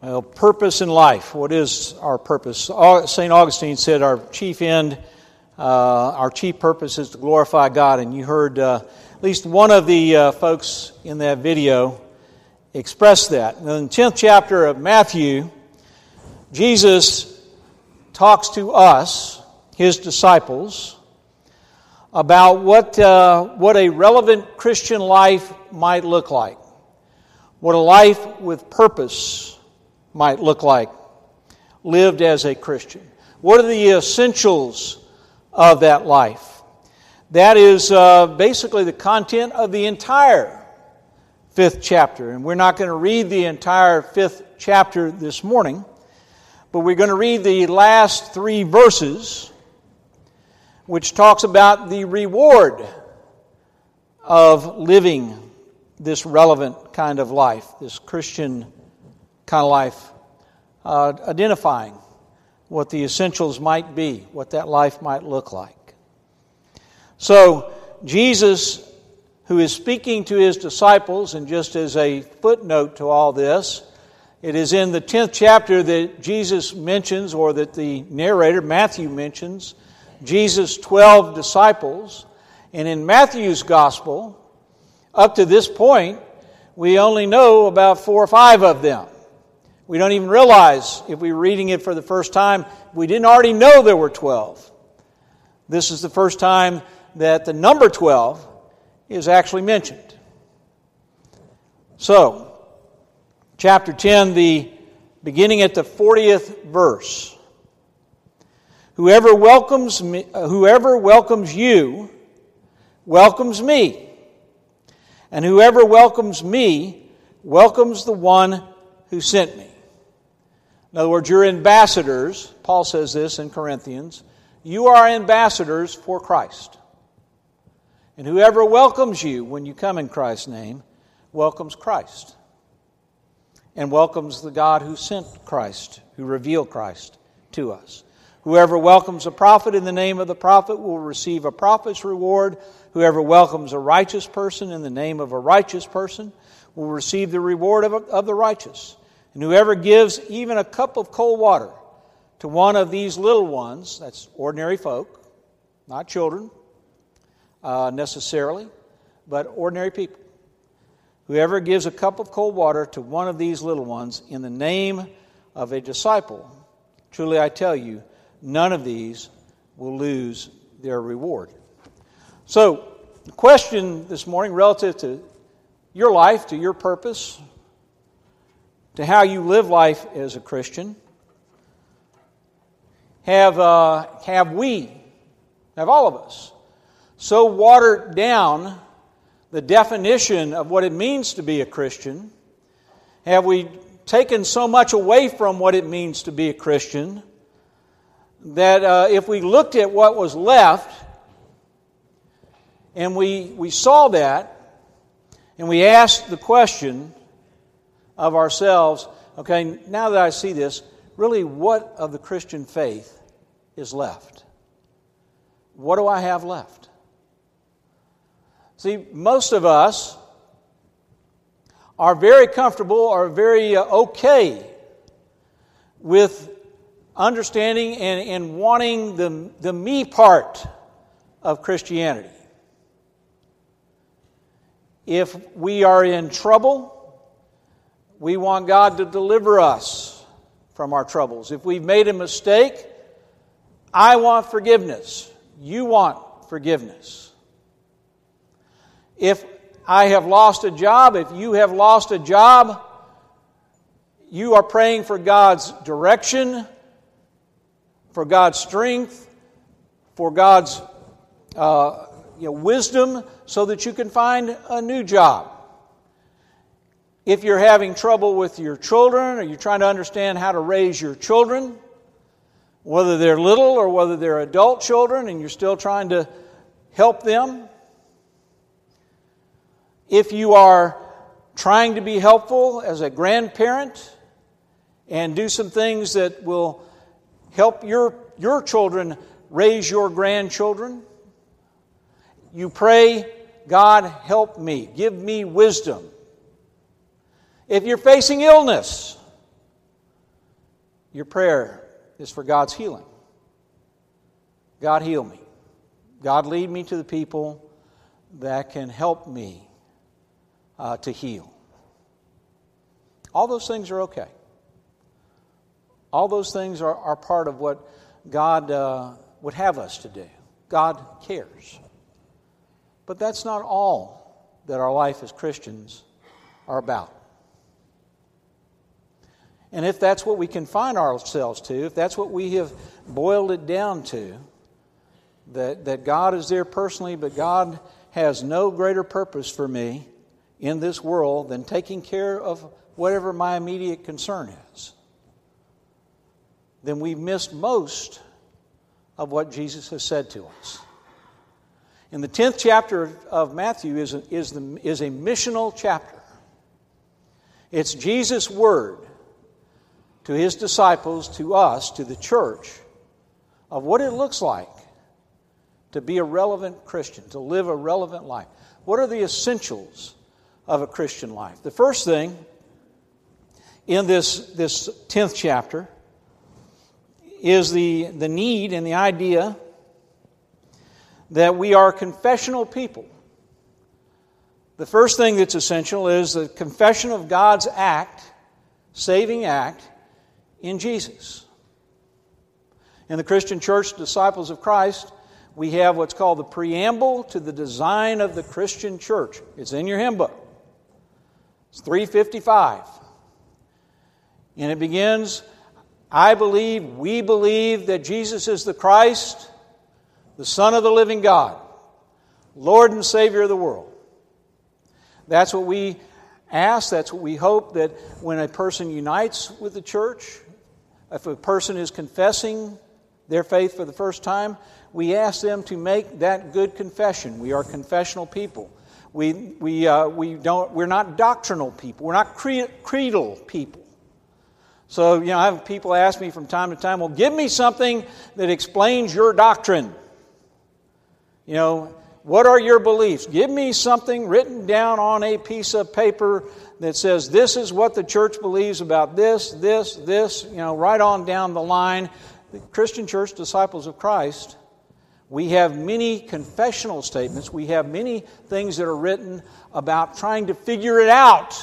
Well, purpose in life. What is our purpose? St. Augustine said our chief end, uh, our chief purpose is to glorify God. And you heard uh, at least one of the uh, folks in that video express that. In the 10th chapter of Matthew, Jesus talks to us, his disciples, about what, uh, what a relevant Christian life might look like, what a life with purpose might look like lived as a Christian. What are the essentials of that life? That is uh, basically the content of the entire fifth chapter. And we're not going to read the entire fifth chapter this morning, but we're going to read the last three verses, which talks about the reward of living this relevant kind of life, this Christian kind of life, uh, identifying what the essentials might be, what that life might look like. So, Jesus, who is speaking to his disciples, and just as a footnote to all this, it is in the 10th chapter that Jesus mentions, or that the narrator, Matthew, mentions, Jesus' 12 disciples. And in Matthew's gospel, up to this point, we only know about four or five of them. We don't even realize, if we were reading it for the first time, we didn't already know there were 12. This is the first time that the number 12 is actually mentioned. So, chapter 10, the beginning at the 40th verse. Whoever welcomes me, uh, whoever welcomes you welcomes me. And whoever welcomes me welcomes the one who sent me. In other words, you're ambassadors. Paul says this in Corinthians. You are ambassadors for Christ. And whoever welcomes you when you come in Christ's name welcomes Christ and welcomes the God who sent Christ, who revealed Christ to us. Whoever welcomes a prophet in the name of the prophet will receive a prophet's reward. Whoever welcomes a righteous person in the name of a righteous person will receive the reward of, of the righteous. And whoever gives even a cup of cold water to one of these little ones, that's ordinary folk, not children uh, necessarily, but ordinary people. Whoever gives a cup of cold water to one of these little ones in the name of a disciple, truly I tell you, none of these will lose their reward. So, the question this morning relative to your life, to your purpose, to how you live life as a Christian. Have, uh, have we, have all of us, so watered down the definition of what it means to be a Christian? Have we taken so much away from what it means to be a Christian that uh, if we looked at what was left and we, we saw that and we asked the question, of ourselves, okay, now that I see this, really what of the Christian faith is left? What do I have left? See, most of us are very comfortable are very uh, okay with understanding and, and wanting the, the me part of Christianity. If we are in trouble, we want God to deliver us from our troubles. If we've made a mistake, I want forgiveness. You want forgiveness. If I have lost a job, if you have lost a job, you are praying for God's direction, for God's strength, for God's uh, you know, wisdom, so that you can find a new job. If you're having trouble with your children or you're trying to understand how to raise your children, whether they're little or whether they're adult children and you're still trying to help them, if you are trying to be helpful as a grandparent and do some things that will help your, your children raise your grandchildren, you pray, God, help me, give me wisdom if you're facing illness, your prayer is for God's healing. God, heal me. God, lead me to the people that can help me uh, to heal. All those things are okay. All those things are, are part of what God uh, would have us to do. God cares. But that's not all that our life as Christians are about. And if that's what we confine ourselves to, if that's what we have boiled it down to, that, that God is there personally, but God has no greater purpose for me in this world than taking care of whatever my immediate concern is, then we've missed most of what Jesus has said to us. In the 10th chapter of Matthew is a, is, the, is a missional chapter. It's Jesus' word to his disciples, to us, to the church, of what it looks like to be a relevant Christian, to live a relevant life. What are the essentials of a Christian life? The first thing in this, this 10th chapter is the, the need and the idea that we are confessional people. The first thing that's essential is the confession of God's act, saving act, in Jesus. In the Christian church, disciples of Christ, we have what's called the preamble to the design of the Christian church. It's in your hymn book. It's 355. And it begins I believe, we believe that Jesus is the Christ, the Son of the living God, Lord and Savior of the world. That's what we ask, that's what we hope that when a person unites with the church, if a person is confessing their faith for the first time, we ask them to make that good confession. We are confessional people. We, we, uh, we don't, we're not doctrinal people. We're not creedal people. So, you know, I have people ask me from time to time, well, give me something that explains your doctrine. You know, what are your beliefs? Give me something written down on a piece of paper that says this is what the church believes about this, this, this, you know, right on down the line. The Christian church, disciples of Christ, we have many confessional statements. We have many things that are written about trying to figure it out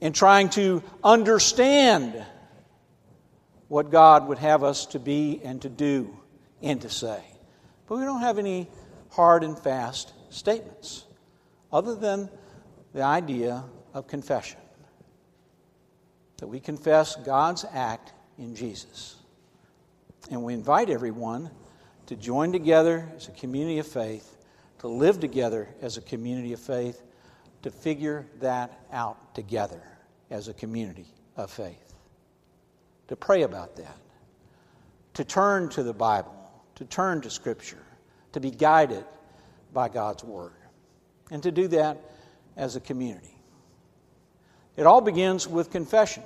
and trying to understand what God would have us to be and to do and to say. But we don't have any hard and fast statements other than the idea of confession. That we confess God's act in Jesus. And we invite everyone to join together as a community of faith, to live together as a community of faith, to figure that out together as a community of faith. To pray about that. To turn to the Bible, to turn to Scripture, to be guided by God's Word and to do that as a community. It all begins with confession.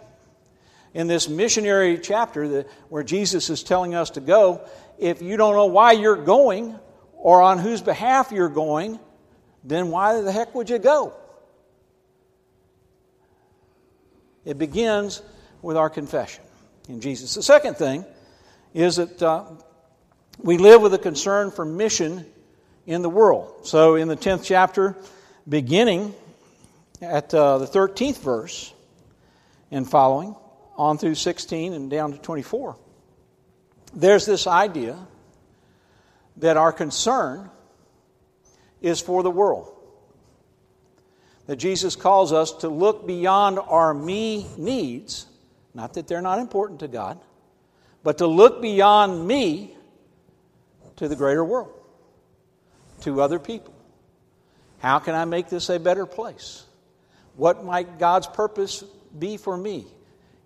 In this missionary chapter that, where Jesus is telling us to go, if you don't know why you're going or on whose behalf you're going, then why the heck would you go? It begins with our confession in Jesus. The second thing is that uh, we live with a concern for mission in the world. So, in the 10th chapter, beginning at uh, the 13th verse and following, on through 16 and down to 24, there's this idea that our concern is for the world. That Jesus calls us to look beyond our me needs, not that they're not important to God, but to look beyond me to the greater world to other people? How can I make this a better place? What might God's purpose be for me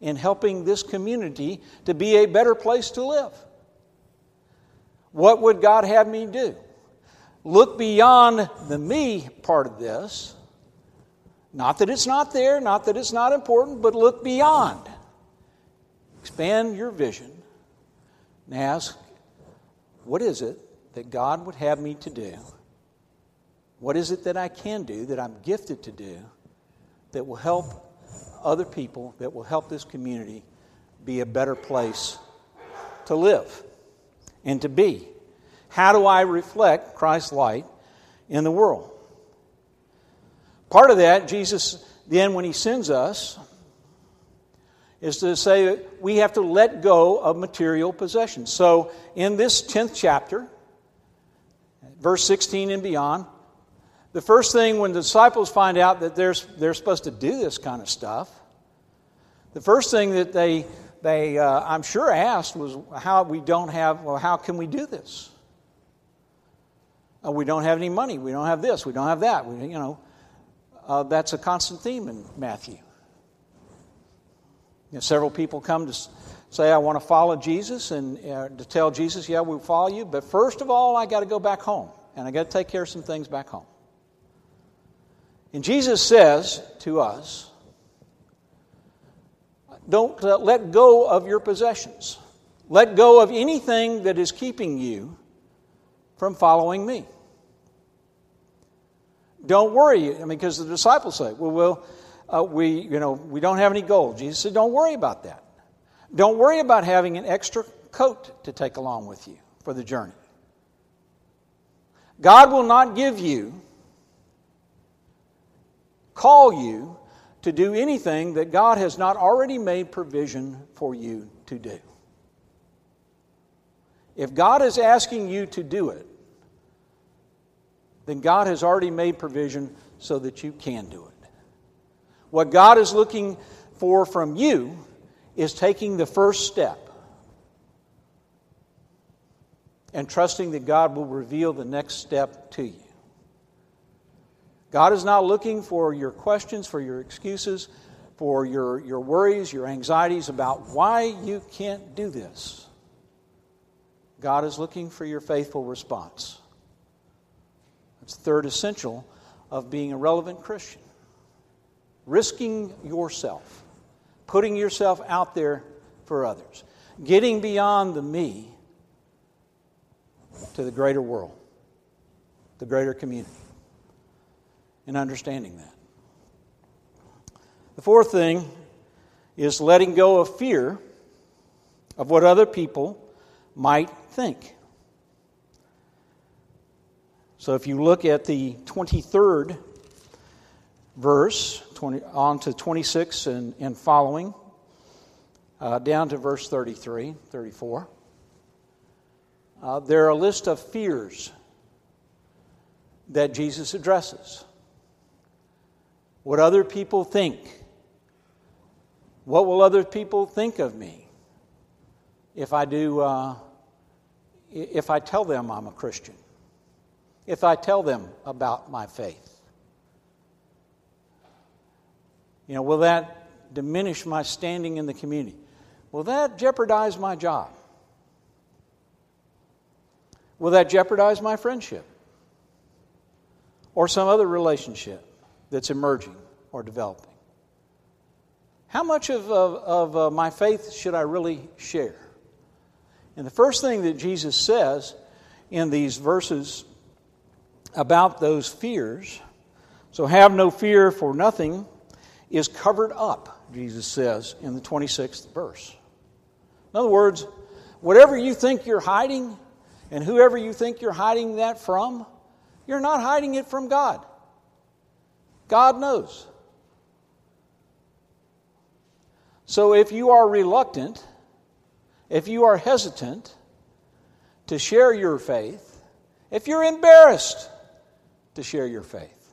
in helping this community to be a better place to live? What would God have me do? Look beyond the me part of this. Not that it's not there, not that it's not important, but look beyond. Expand your vision and ask, what is it that God would have me to do? What is it that I can do, that I'm gifted to do, that will help other people that will help this community be a better place to live and to be? How do I reflect Christ's light in the world? Part of that, Jesus, then, when He sends us, is to say that we have to let go of material possessions. So, in this 10th chapter, verse 16 and beyond, the first thing when the disciples find out that they're, they're supposed to do this kind of stuff, the first thing that they, they uh, I'm sure, asked was how we don't have, well, how can we do this? Uh, we don't have any money. We don't have this. We don't have that. We, you know, uh, that's a constant theme in Matthew. Know, several people come to say, I want to follow Jesus, and uh, to tell Jesus, yeah, we'll follow you, but first of all, I got to go back home, and I got to take care of some things back home. And Jesus says to us, don't uh, let go of your possessions. Let go of anything that is keeping you from following me. Don't worry. I mean, because the disciples say, well, well uh, we, you know, we don't have any gold. Jesus said, don't worry about that. Don't worry about having an extra coat to take along with you for the journey. God will not give you, call you to do anything that God has not already made provision for you to do. If God is asking you to do it, then God has already made provision so that you can do it. What God is looking for from you is taking the first step and trusting that God will reveal the next step to you. God is not looking for your questions, for your excuses, for your, your worries, your anxieties about why you can't do this. God is looking for your faithful response. It's the third essential of being a relevant Christian. Risking yourself, putting yourself out there for others, getting beyond the me to the greater world, the greater community, and understanding that. The fourth thing is letting go of fear of what other people might think. So if you look at the 23rd verse, 20, on to 26 and, and following, uh, down to verse 33, 34, uh, there are a list of fears that Jesus addresses. What other people think. What will other people think of me if I do, uh, if I tell them I'm a Christian? if I tell them about my faith? You know, will that diminish my standing in the community? Will that jeopardize my job? Will that jeopardize my friendship? Or some other relationship that's emerging or developing? How much of, of, of uh, my faith should I really share? And the first thing that Jesus says in these verses about those fears. So have no fear for nothing is covered up, Jesus says in the 26th verse. In other words, whatever you think you're hiding and whoever you think you're hiding that from, you're not hiding it from God. God knows. So if you are reluctant, if you are hesitant to share your faith, if you're embarrassed to share your faith.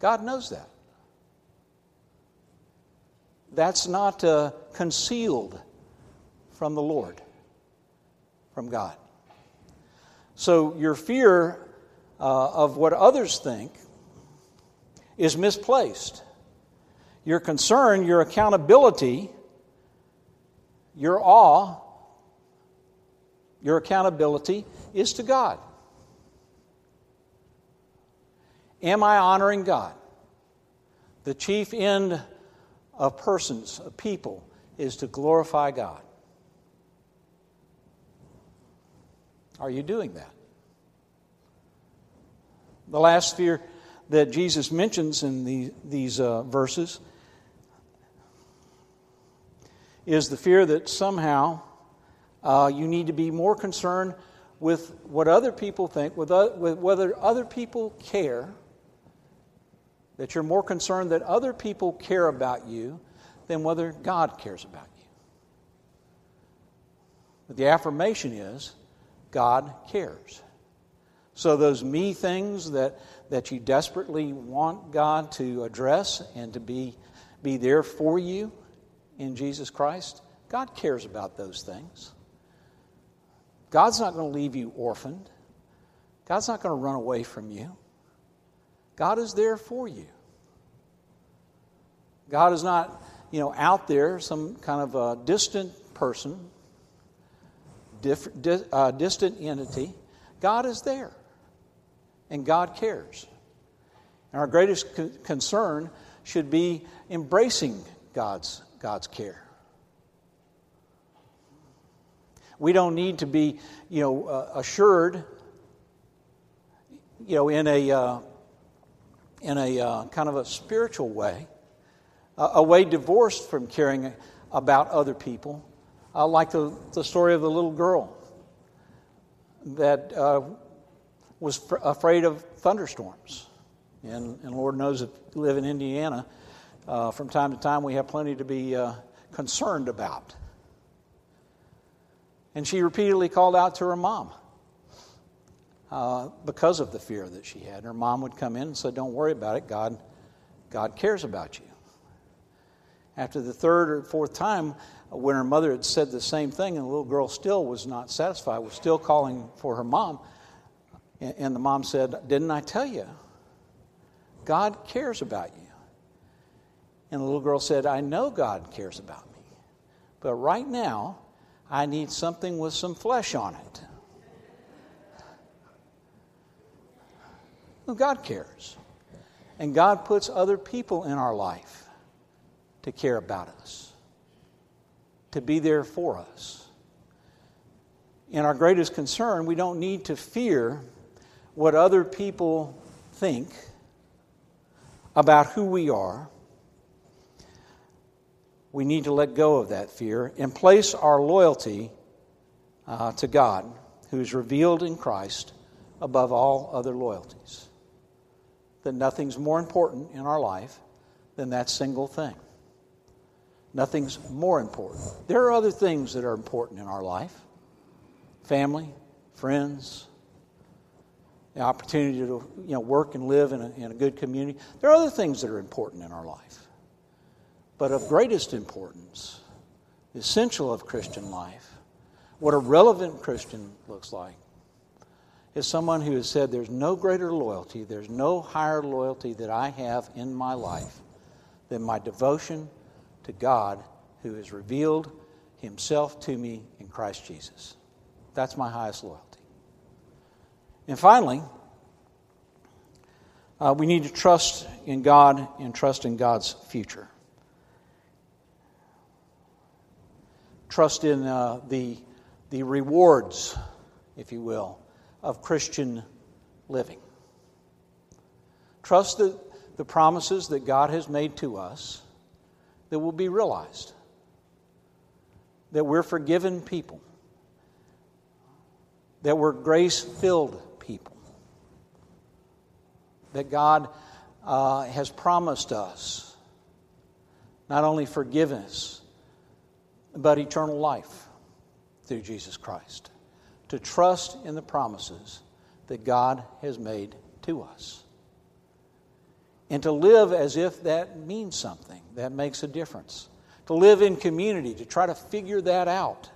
God knows that. That's not uh, concealed from the Lord, from God. So your fear uh, of what others think is misplaced. Your concern, your accountability, your awe, your accountability is to God. Am I honoring God? The chief end of persons, of people, is to glorify God. Are you doing that? The last fear that Jesus mentions in the, these uh, verses is the fear that somehow uh, you need to be more concerned with what other people think, with, uh, with whether other people care, that you're more concerned that other people care about you than whether God cares about you. But the affirmation is God cares. So, those me things that, that you desperately want God to address and to be, be there for you in Jesus Christ, God cares about those things. God's not going to leave you orphaned. God's not going to run away from you. God is there for you. God is not, you know, out there, some kind of a distant person, diff, di, uh, distant entity. God is there, and God cares. And our greatest concern should be embracing God's, God's care. We don't need to be, you know, uh, assured, you know, in a uh, in a uh, kind of a spiritual way, a way divorced from caring about other people, uh, like the, the story of the little girl that uh, was fr- afraid of thunderstorms. And, and Lord knows if you live in Indiana, uh, from time to time we have plenty to be concerned about. And she repeatedly called out to her mom uh, because of the fear that she had. Her mom would come in and say, Don't worry about it. God, God cares about you. After the third or fourth time, when her mother had said the same thing and the little girl still was not satisfied, was still calling for her mom, and the mom said, Didn't I tell you? God cares about you. And the little girl said, I know God cares about me. But right now, I need something with some flesh on it. Well, God cares. And God puts other people in our life to care about us, to be there for us. In our greatest concern, we don't need to fear what other people think about who we are we need to let go of that fear and place our loyalty uh, to God, who is revealed in Christ above all other loyalties. That nothing's more important in our life than that single thing. Nothing's more important. There are other things that are important in our life family, friends, the opportunity to you know, work and live in a, in a good community. There are other things that are important in our life. But of greatest importance, the essential of Christian life, what a relevant Christian looks like, is someone who has said, There's no greater loyalty, there's no higher loyalty that I have in my life than my devotion to God who has revealed himself to me in Christ Jesus. That's my highest loyalty. And finally, uh, we need to trust in God and trust in God's future. trust in uh, the, the rewards, if you will, of Christian living. Trust the, the promises that God has made to us that will be realized, that we're forgiven people, that we're grace filled people, that God uh, has promised us not only forgiveness but eternal life through Jesus Christ. To trust in the promises that God has made to us. And to live as if that means something, that makes a difference. To live in community, to try to figure that out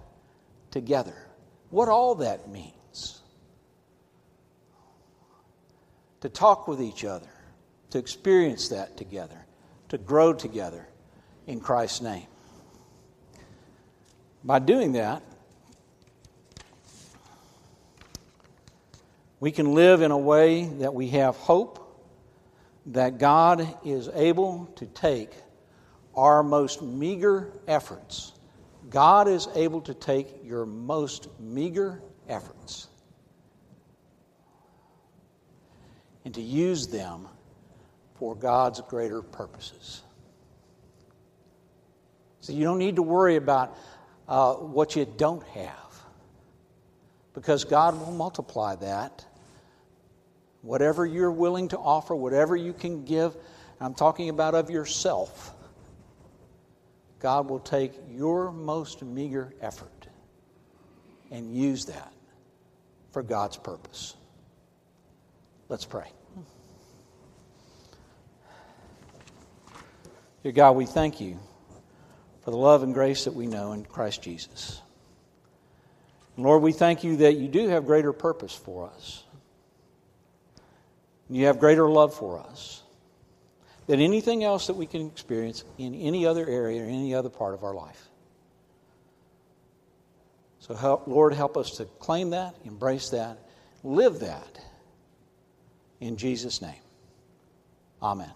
together. What all that means. To talk with each other, to experience that together, to grow together in Christ's name. By doing that, we can live in a way that we have hope that God is able to take our most meager efforts. God is able to take your most meager efforts and to use them for God's greater purposes. So you don't need to worry about uh, what you don't have because God will multiply that. Whatever you're willing to offer, whatever you can give, I'm talking about of yourself, God will take your most meager effort and use that for God's purpose. Let's pray. Dear God, we thank you for the love and grace that we know in Christ Jesus. Lord, we thank you that you do have greater purpose for us. You have greater love for us than anything else that we can experience in any other area or any other part of our life. So, help, Lord, help us to claim that, embrace that, live that. In Jesus' name, amen.